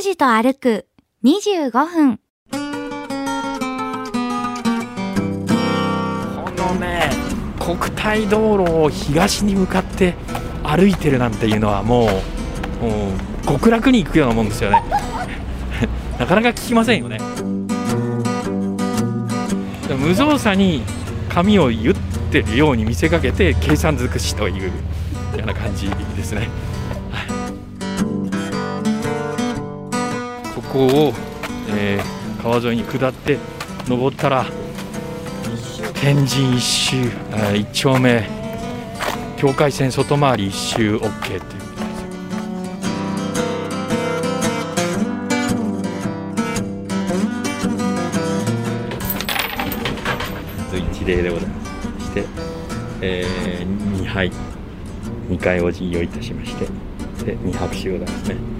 拓司と歩く25分。このね国体道路を東に向かって歩いてるなんていうのはもうもう極楽に行くようなもんですよね。なかなか聞きませんよね。無造作に髪を言ってるように見せかけて計算尽くしというような感じですね、こを、えー川沿いに下って登ったら天神一周、えー一丁目境界線外回り一周 OK っていう一礼でございますして、え2杯2回お辞儀をいたしましてで2拍手でございますね。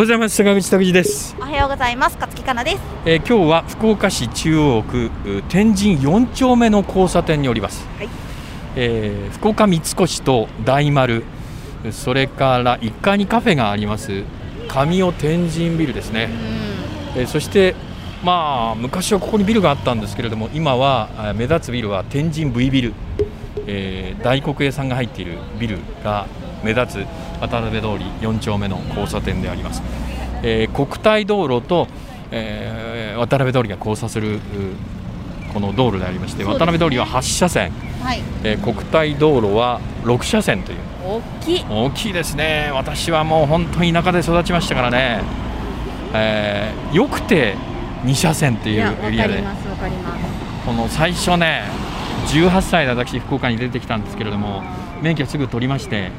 ございます。坂口拓司です。おはようございます。勝木かなです。えー今日は福岡市中央区う天神4丁目の交差点におります、はい。えー福岡三越と大丸うそれから1階にカフェがあります神尾天神ビルですね、えーそしてまあ昔はここにビルがあったんですけれども今は目立つビルは天神 V ビル、えー大黒屋さんが入っているビルが目立つ渡辺通り4丁目の交差点であります、えー国体道路と、えー渡辺通りが交差するうこの道路でありまして、ね。渡辺通りは8車線、はい。えー国体道路は6車線。という大きい。大きいですね。私はもう本当に田舎で育ちましたからね、えーよくて2車線っていうエリアで。この最初ね18歳で私福岡に出てきたんですけれども免許すぐ取りまして、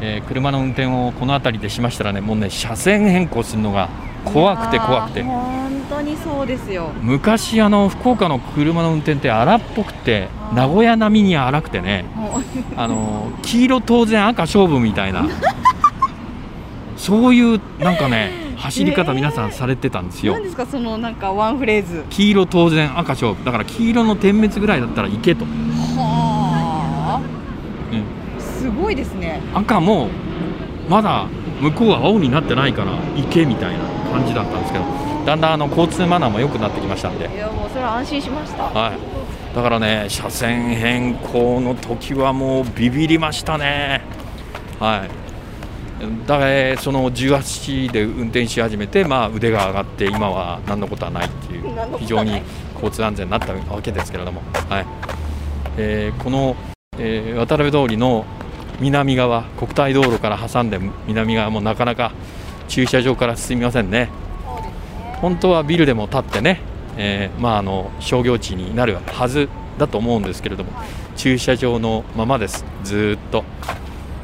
えー車の運転をこの辺りでしましたらねもうね車線変更するのが怖くて怖くて。本当にそうですよ。昔あの福岡の車の運転って荒っぽくて名古屋並みに荒くてねあの黄色当然赤勝負みたいな そういうなんかね走り方皆さんされてたんですよ。何ですかそのなんかワンフレーズ。黄色当然赤勝負。だから黄色の点滅ぐらいだったら行けと、はうんあすごいですね。赤もまだ向こうは青になってないから行けみたいな感じだったんですけどだんだんあの交通マナーも良くなってきましたんで。いやもうそれは安心しました。はい、だからね車線変更の時はもうビビりましたね。はい。だからその18で運転し始めて、まあ、腕が上がって今は何のことはないっていう非常に交通安全になったわけですけれども、はい。えーこの、えー渡辺通りの南側国体道路から挟んで南側もなかなか駐車場から進みませんね。本当はビルでも建ってね、えーまあ、あの商業地になるはずだと思うんですけれども駐車場のままです。ずーっと、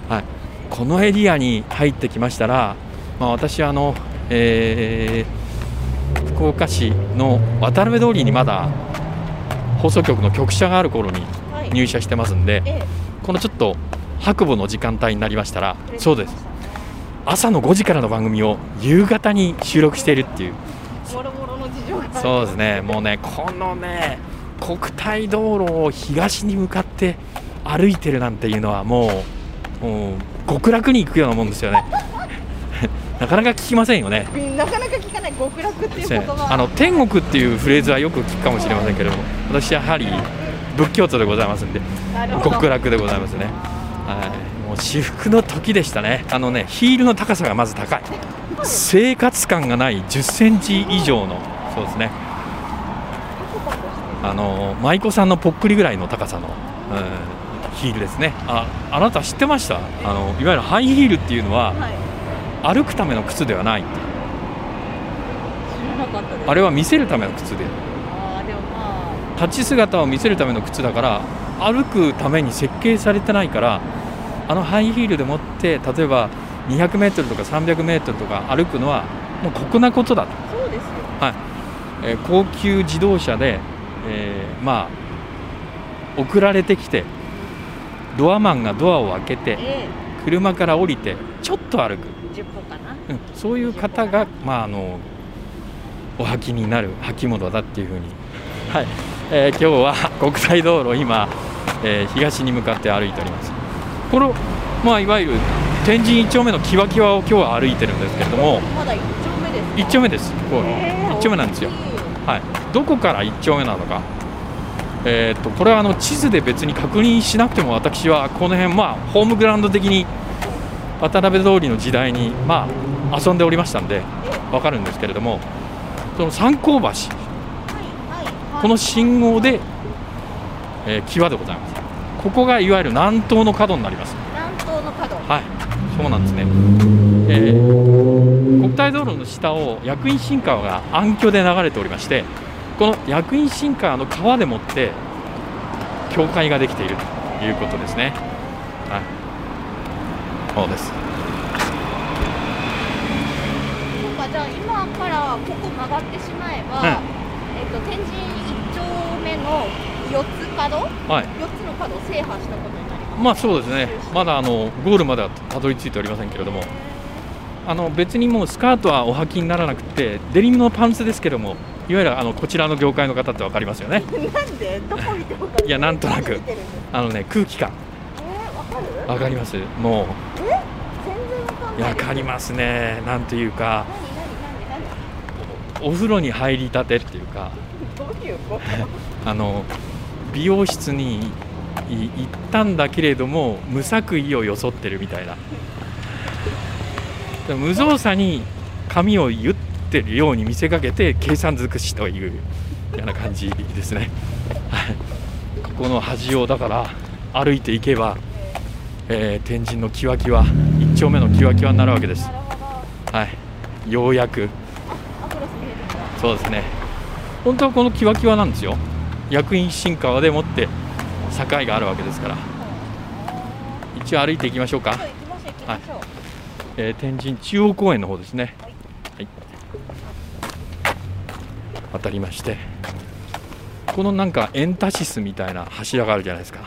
はい、このエリアに入ってきましたら、まあ、私はあの、えー福岡市の渡辺通りにまだ放送局の局舎がある頃にはい。入社してますんでええ。このちょっと白母の時間帯になりましたらそうです。朝の5時からの番組を夕方に収録しているっていう。そうですね、もうね、このね、国体道路を東に向かって歩いてるなんていうのは、もう、もう極楽に行くようなもんですよね。なかなか聞きませんよね。なかなか聞かない極楽っていう言葉あの天国っていうフレーズはよく聞くかもしれませんけれども、私はやはり仏教徒でございますんで、極楽でございますね。はい、もう至福の時でしたね。あのね、ヒールの高さがまず高い。生活感がない10センチ以上の、そうですね。あの舞妓さんのぽっくりぐらいの高さの、うん、ヒールですね。ああなた知ってました？あのいわゆるハイヒールっていうのははい。歩くための靴ではない。あれは見せるための靴で。立ち姿を見せるための靴だから歩くために設計されてないからあのハイヒールでもって例えば 200m とか 300m とか歩くのはもう酷なことだと、そうですよ。えー高級自動車で、えーまあ送られてきてドアマンがドアを開けてえ車から降りてちょっと歩く、え10歩かな。うん。そういう方が、まあ、あのお履きになる履物だっていうふうに、はいえー今日は国際道路を今、えー東に向かって歩いております。これ、まあ、いわゆる天神一丁目のキワキワを今日は歩いてるんですけれどもまだ1丁目ですか？一丁目です。こうえー一丁目なんですよ。はい、どこから一丁目なのか、えー、とこれはあの地図で別に確認しなくても私はこの辺、まあ、ホームグラウンド的に渡辺通りの時代に、まあ、遊んでおりましたんで分かるんですけれどもその三光橋この信号で、えー、際でございます。ここがいわゆる南東の角になります。南東の角。はい。そうなんですね、えー国体道路の下を薬院新川が暗渠で流れておりましてこの薬院新川の川でもって境界ができているということですね。はい。そうです。じゃあ今からここ曲がってしまえば、うん。えっと天神目の4つ角？はい。4つの角を制覇したことになります。まあそうですね。まだあのゴールまではたどり着いておりませんけれども。あの別にもうスカートはお履きにならなくてデニムのパンツですけどもいわゆるあのこちらの業界の方って分かりますよね。なんで？どこ見てもかるいやなんとなく。あのね空気感。えー、わかる？分かります？もう。全然わかんない。わかりますね、なんていうか、お風呂に入りたてっていうか、どういうこと？あの美容室に行ったんだけれども、無作為を装ってるみたいな、無造作に髪を言ってるように見せかけて、計算尽くしというような感じですね。ここの端をだから歩いていけば、えー天神のキワキワ一丁目のキワキワになるわけです。はい、ようやく。そうですね。本当はこのキワキワなんですよ。薬院新川でもって境があるわけですから。一応歩いていきましょうか、行きましょう行きましょう、えー天神中央公園の方ですね。はい。渡りまして。このなんかエンタシスみたいな柱があるじゃないですか。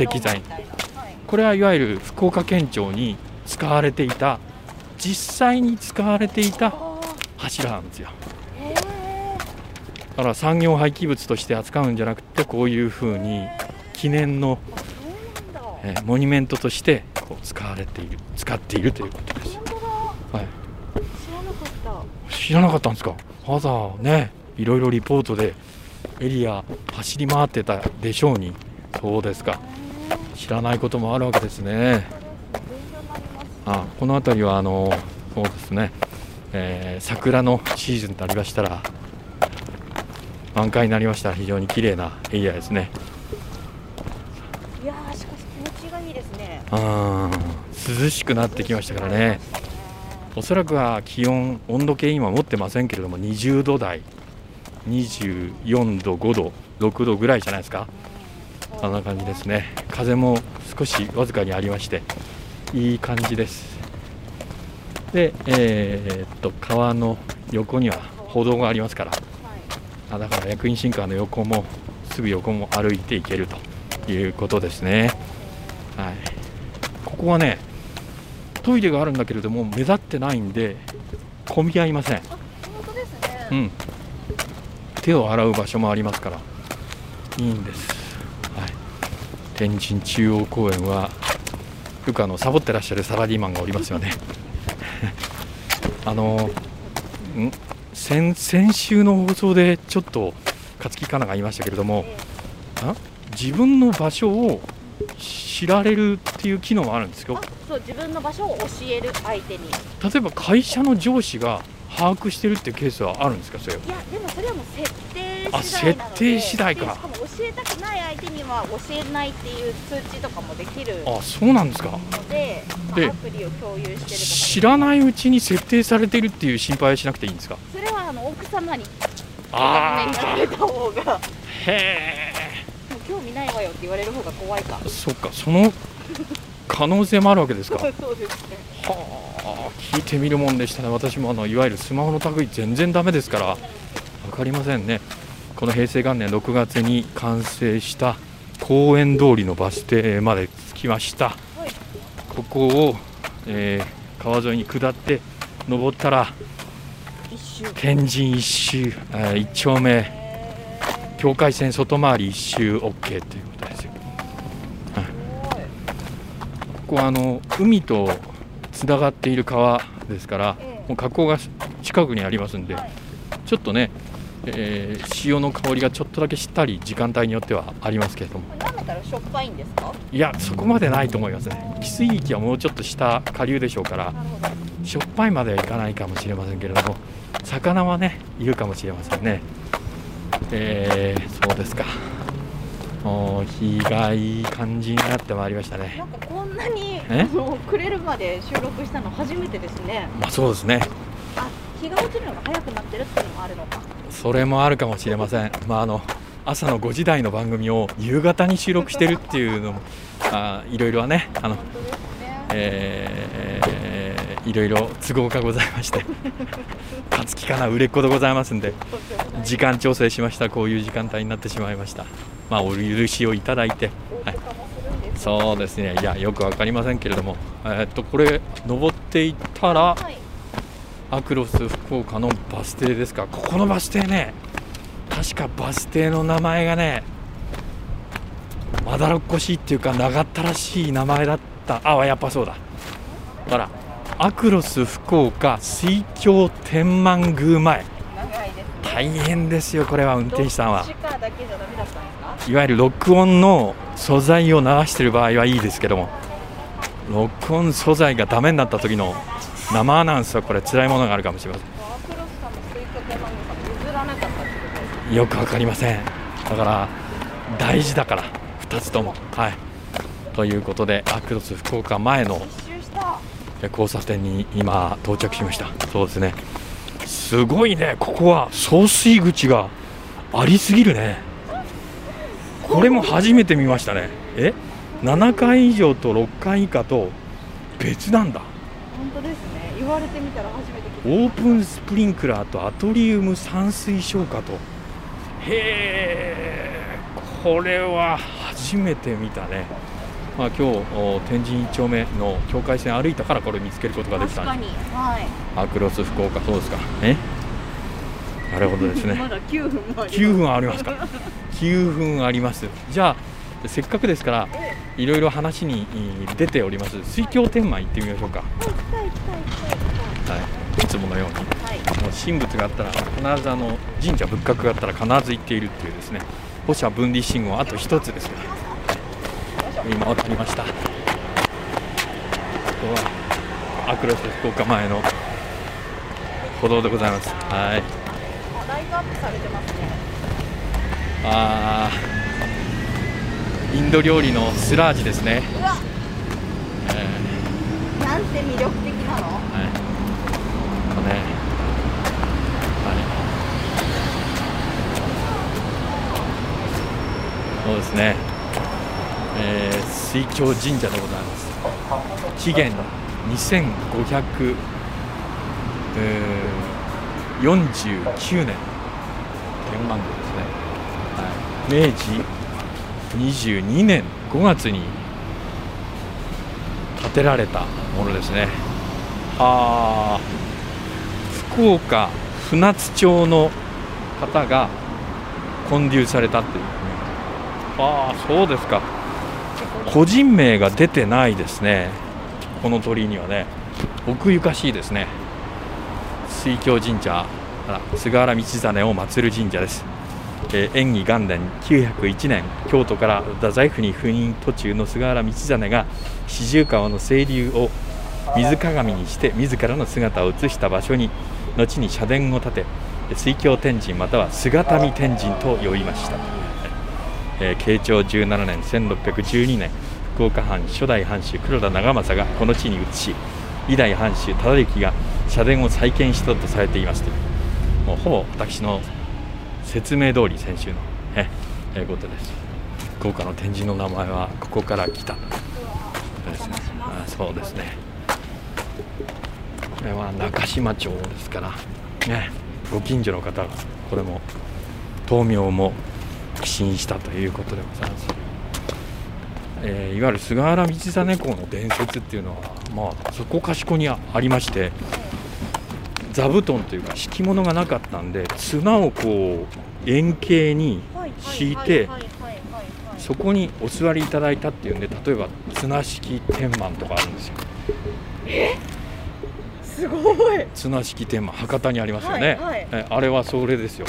石材。これはいわゆる福岡県庁に使われていた実際に使われていたあ柱な。んですよだから産業廃棄物として扱うんじゃなくてこういうふうに記念の、えーモニュメントとしてこう使われている使っているということです、はい、知らなかった。知らなかったんですか？わざわざねいろいろリポートでエリア走り回ってたでしょうに。そうですか。知らないこともあるわけですね。あこの辺りはあのそうですね、えー桜のシーズンになりましたら満開になりました。ら非常に綺麗なエリアですね。いやーしかし気持ちがいいですね。あー涼しくなってきましたからね。おそらくは気温温度計今持ってませんけれども20度台。24度5度6度ぐらいじゃないですか。あんな感じですね。風も少しわずかにありましていい感じです。でえーっと川の横には歩道がありますから。はいあだから役員新川の横もすぐ横も歩いていけるということですね。はい。ここはねトイレがあるんだけれども目立ってないんで混み合いません。あ本当ですね、うん。手を洗う場所もありますから。いいんです、はい、天神中央公園はよくあのサボってらっしゃるサラリーマンがおりますよね。あのん？先先週の放送でちょっと勝木かなが言いましたけれどもあ？自分の場所を知られるっていう機能があるんですよあそう自分の場所を教える相手に。い例えば会社の上司が把握してるっていうケースはあるんですか？それは。やでもそれはもう設定あ設定次第か。しかも教教えたくない相手には教えないっていう通知とかもできるのあそうなんですか？で、まあでアプリを共有してるとか。知らないうちに設定されてるっていう心配はしなくていいんですか？それはあの奥様に。あ面が出た方がへう興味ないわよって言われる方が怖いか。えそっかその可能性もあるわけですか。は そうですね。あ聞いてみるもんでしたね。私もあのいわゆるスマホの類全然ダメですから。分かりませんねこの平成元年6月に完成した公園通りのバス停まで着きました。はい。ここを、えー川沿いに下って登ったら天神一周、えー一丁目。境界線外回り一周 OK ということですよ。ここはあの海とつながっている川ですからええ。もう河口が近くにありますんではい。ちょっとね、えー潮の香りがちょっとだけしったり時間帯によってはありますけれども。めたらしょっぱいんですか？いやそこまでないと思いますね。汽水域はもうちょっと下下流でしょうからしょっぱいまではいかないかもしれませんけれども魚はねいるかもしれませんね。えー、そうですか。もう日がいい感じになってまいりましたね。なんかこんなにえ？あのくれるまで収録したの初めてですね。まあそうですね。あ日が落ちるのが早くなってるっていうのもあるのかそれもあるかもしれません。まああの朝の5時台の番組を夕方に収録してるっていうのもあいろいろはねあのえーいろいろ都合がございまして勝つ気かな売れっ子でございますんで時間調整しました。こういう時間帯になってしまいました。まあお許しをいただいて、はい、そうですね。いやよくわかりませんけれどもえーっとこれ登っていったらはい。アクロス福岡のバス停ですか。ここのバス停ね確かバス停の名前がねまだろっこしいっていうか長ったらしい名前だった。あやっぱそうだ。ほらアクロス福岡水郷天満宮前。大変ですよこれは運転手さんは。いわゆる録音の素材を流してる場合はいいですけども。録音素材がダメになった時の生アナウンスはこれ辛いものがあるかもしれません。よくわかりません。だから大事だから2つとも。はい。ということでアクロス福岡前の交差点に今到着しました。そうですね。すごいね。ここは送水口がありすぎるね。これも初めて見ましたね。え？7階以上と6階以下と別なんだ。本当ですね。言われてみたら初めてオープンスプリンクラーとアトリウム散水消火と。へえこれは初めて見たね。まあ今日お天神1丁目の境界線歩いたからこれ見つけることができた確かにはい。アクロス福岡そうですか。え？なるほどですね。まだ9分もあり9分ありますか。9分あります。じゃあせっかくですからいろいろ話にい出ております。水郷天満行ってみましょうか、はい、いつものように。はい。神仏があったら必ずあの神社仏閣があったら必ず行っているっていうですね。保社分離信号あと一つですね、はい、今渡りました。ここはアクロス福岡前の歩道でございます。はい。あライトアップされてますね。あーインド料理のスラージですね、えなんて魅力的なの？ーはい。これねはい。そうですね、えー水郷神社でございます。紀元2549年。天満宮ですね、はい、明治22年5月に建てられたものですね。はあ福岡船津町の方が建立されたっていうねああそうですか。個人名が出てないですね。この鳥居にはね。奥ゆかしいですね。水郷神社あら菅原道真を祀る神社です、えー延義元年901年京都から太宰府に赴任途中の菅原道真が四十川の清流を水鏡にして自らの姿を映した場所に後に社殿を建て水郷天神または姿見天神と呼びました。えー慶長17年1612年福岡藩初代藩主黒田長政がこの地に移し以来藩主忠之が社殿を再建したとされていますと。いうもうほぼ私の説明通り先週のええーことです。福岡の展示の名前はここから来たです。ねあそうですね。これは中島町ですからねご近所の方がこれも豆苗も寄進したということでございます、えーいわゆる菅原道真公の伝説っていうのはまあそこかしこにありまして座布団というか敷物がなかったんで綱をこう円形に敷いてそこにお座りいただいたっていうんで例えば綱敷天満とかあるんですよ。すごい。綱敷天満博多にありますよね、はいはい。えあれはそれですよ、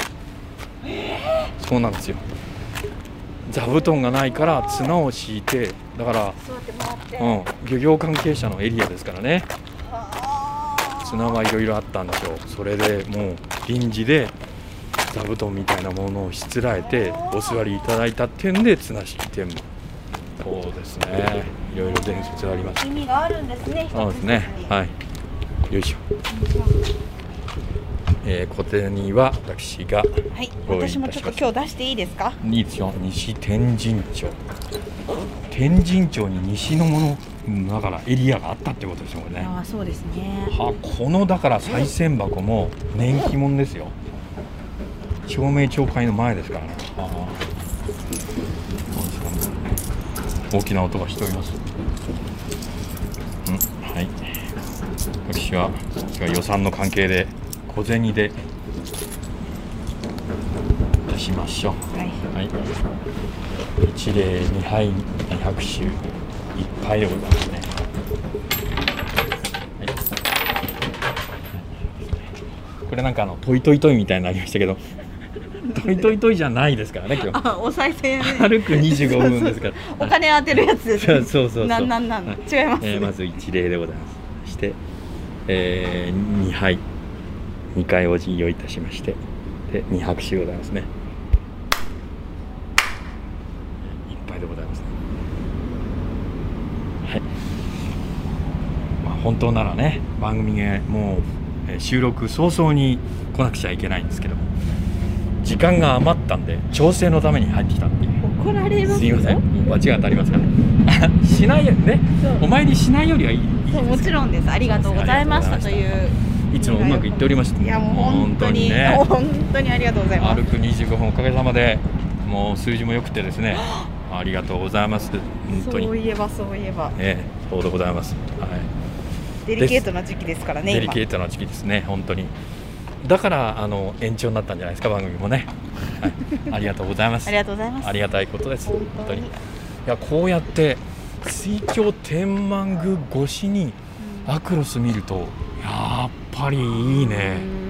そうなんですよ。座布団がないから綱を敷いてだから、うん、漁業関係者のエリアですからね綱はいろいろあったんでしょう。それでもう臨時で座布団みたいなものをしつらえてお座りいただいたっていうんで綱敷天満そうですね。いろいろ伝説あります。意味があるんですね。そうですね。はい。よいしょ。えー、小手には私がはい。ご用意いたし私もちょっと今日出していいですか？いいですよ。西天神町。天神町に西のものだからエリアがあったってことですよこれね。ああそうですねはこのだから賽銭箱も年季物ですよ。照明町会の前ですからね。はあそうですか大きな音がしております。うん、はい。私は私は予算の関係で小銭で出しましょう。はいはい。一礼二杯二拍手一杯でございますね。はい。これなんかあのトイトイトイみたいになりましたけど、トイトイトイじゃないですからね今日。あお賽銭歩く25分ですから。お金当てるやつですそうそうそうそう。なんなんなんはい違います、えーまず一礼でございます。そして、えー、2拝、2回お辞儀をいたしまして、で、2拍手でございますね。いっぱいでございますね。はい。まあ、本当ならね、番組がもう、えー収録早々に来なくちゃいけないんですけども、時間が余ったんで、調整のために入ってきたっていう。怒られますすいません、間違い当たりますから。しないよねお参りしないよりはいい。いいそうもちろんですありがとうございましたといういつもうまくいっておりました。いやもう本当にね。本当にありがとうございます歩く25分おかげさまで、もう数字も良くてですね。ありがとうございます。本当に。そういえばそういえばええ、そうでございます。はい。デリケートな時期ですからねデリケートな時期ですね、本当に。だから、あの延長になったんじゃないですか、番組もね。はい、ありがとうございます。ありがとうございますありがたいことです。本本当に。いや、こうやって水郷天満宮越しにアクロス見ると、やっぱりいいうね。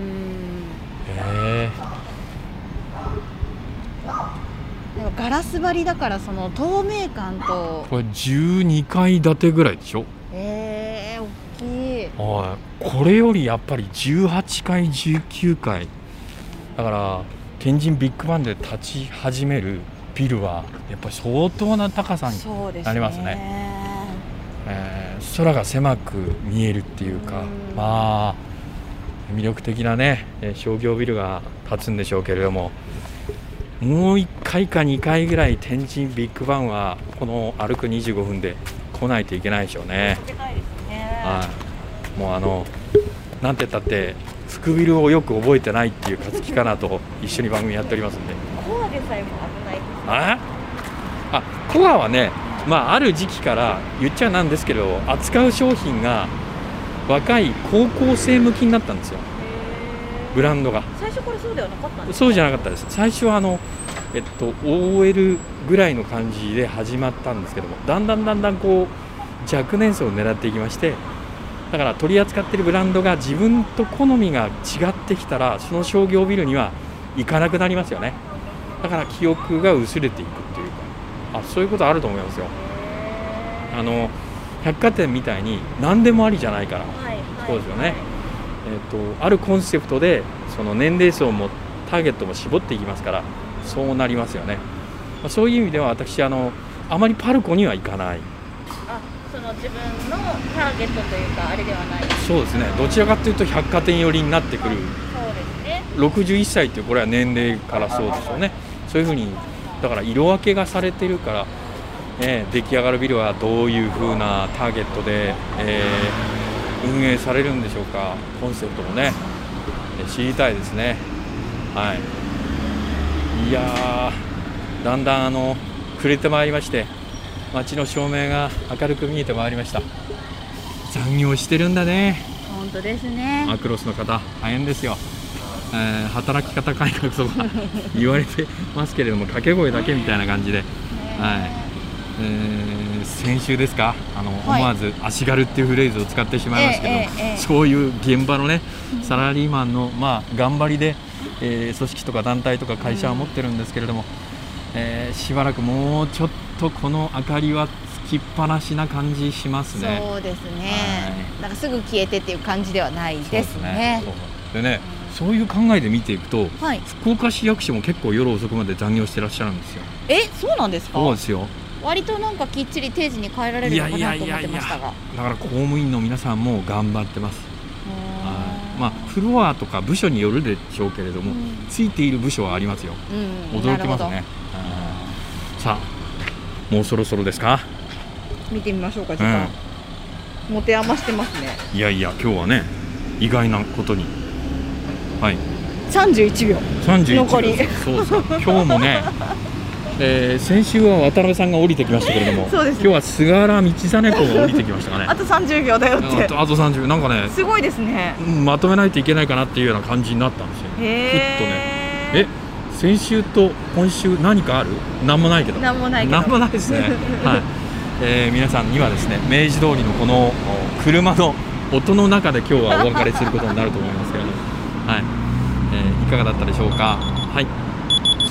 え。なんかガラス張りだからその透明感とこれ12階建てぐらいでしょ？これよりやっぱり18階、19階。だから天神ビッグバンで立ち始めるビルはやっぱり相当な高さになりますね。えー空が狭く見えるっていうかうん。まあ魅力的なねえー商業ビルが建つんでしょうけれどももう1回か2回ぐらい天神ビッグバンはこの歩く25分で来ないといけないでしょうね。ね。はい、もうあのなんて言ったって福ビルをよく覚えてないっていう勝木かなと一緒に番組やっておりますんで。コアでさえも危ないあ？あコアはね、まあ、ある時期から言っちゃなんですけど扱う商品が若い高校生向きになったんですよ。ブランドが。最初これそうではなかったんですそうじゃなかったです。最初はあの、えっと、OL ぐらいの感じで始まったんですけどもだんだんだんだんこう若年層を狙っていきましてだから取り扱っているブランドが自分と好みが違ってきたらその商業ビルには行かなくなりますよね。だから記憶が薄れていくっていうか。あそういうことあると思いますよ。あの百貨店みたいに何でもありじゃないから。はいはい。そうですよね。えー、とあるコンセプトでその年齢層もターゲットも絞っていきますからそうなりますよね。まあ、そういう意味では私あのあまりパルコには行かないの自分のターゲットというかあれではない。そうですね。どちらかというと百貨店寄りになってくる。そうですね。61歳っていうこれは年齢からそうでしょうね。そういうふうにだから色分けがされてるから、えー出来上がるビルはどういうふうなターゲットで、えー運営されるんでしょうか。コンセプトもねえー知りたいですね。はい。いやーだんだんあの暮れてまいりまして街の照明が明るく見えてまいりました。残業してるんだね。本当ですね。マクロスの方大変ですよ、えー働き方改革とか 言われてますけれども掛け声だけみたいな感じで、はい。えー先週ですか？あの、はい。思わず足軽っていうフレーズを使ってしまいますけど、えええそういう現場のねサラリーマンの、まあ、頑張りで、えー組織とか団体とか会社は持ってるんですけれども、えーしばらくもうちょっとこの明かりはつきっぱなしな感じしますね。そうですね、はいなんかすぐ消えてっていう感じではないですねそうでね、そういう考えで見ていくと、はい福岡市役所も結構夜遅くまで残業してらっしゃるんですよ。えそうなんですか？そうですよ。割となんかきっちり定時に帰られるのかなと思ってましたがだから公務員の皆さんも頑張ってます。はい。まあフロアとか部署によるでしょうけれども、うんついている部署はありますよ。うん驚きますね。はいさあ、もうそろそろですか？見てみましょうか時間、持て余してますね。いやいや今日はね意外なことに。はい。31秒。31残り。そうそう。今日もね、えー先週は渡辺さんが降りてきましたけれどもそうです。ね今日は菅原道真公が降りてきましたかね。あと30秒だよって。あとあと30なんかねすごいですね。うんまとめないといけないかなっていうような感じになったんですよ。へええ先週と今週何かある？何もないけど。なんもない何もないですね。はい、えー皆さんにはですね明治通りのこのお車の音の中で今日はお別れすることになると思いますけれども。はい、えーいかがだったでしょうか？はい。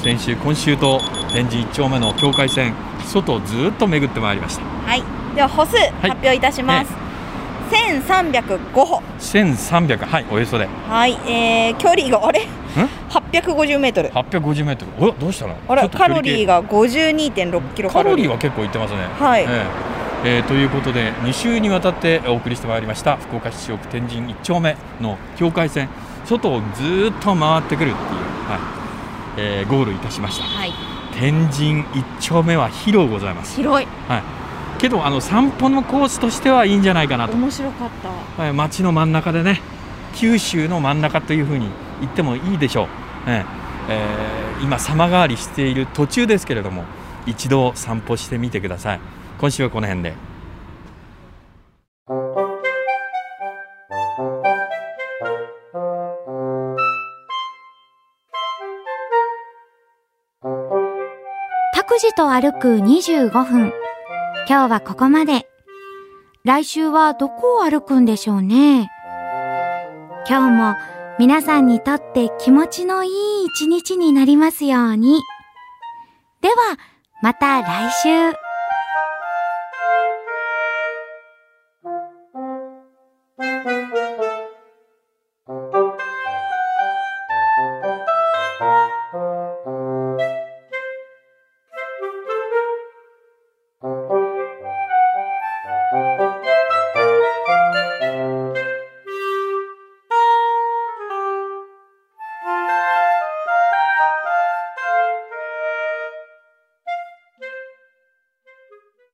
先週今週と天神1丁目の境界線外をずっと巡ってまいりました。はい。では歩数発表いたします、1305歩1300はいおよそで。んはい、えー、距離があれ？850メートル。850メートル。おどうしたの？あらちょっと距離計カロリーが52.6キロカロリー。カロリーは結構いってますね。はい。ええ。えーということで2週にわたってお送りしてまいりました。福岡市中央区天神1丁目の境界線。外をずーっと回ってくるっていう、はい。えーゴールいたしました。はい。天神1丁目は広うございます、広い。はい、けどあの散歩のコースとしてはいいんじゃないかなと、面白かった。はい、街の真ん中でね九州の真ん中というふうに言ってもいいでしょう、えええー今様変わりしている途中ですけれども一度散歩してみてください。今週はこの辺で。拓司と歩く25分。今日はここまで。来週はどこを歩くんでしょうね。今日も皆さんにとって気持ちのいい一日になりますように。では、また来週。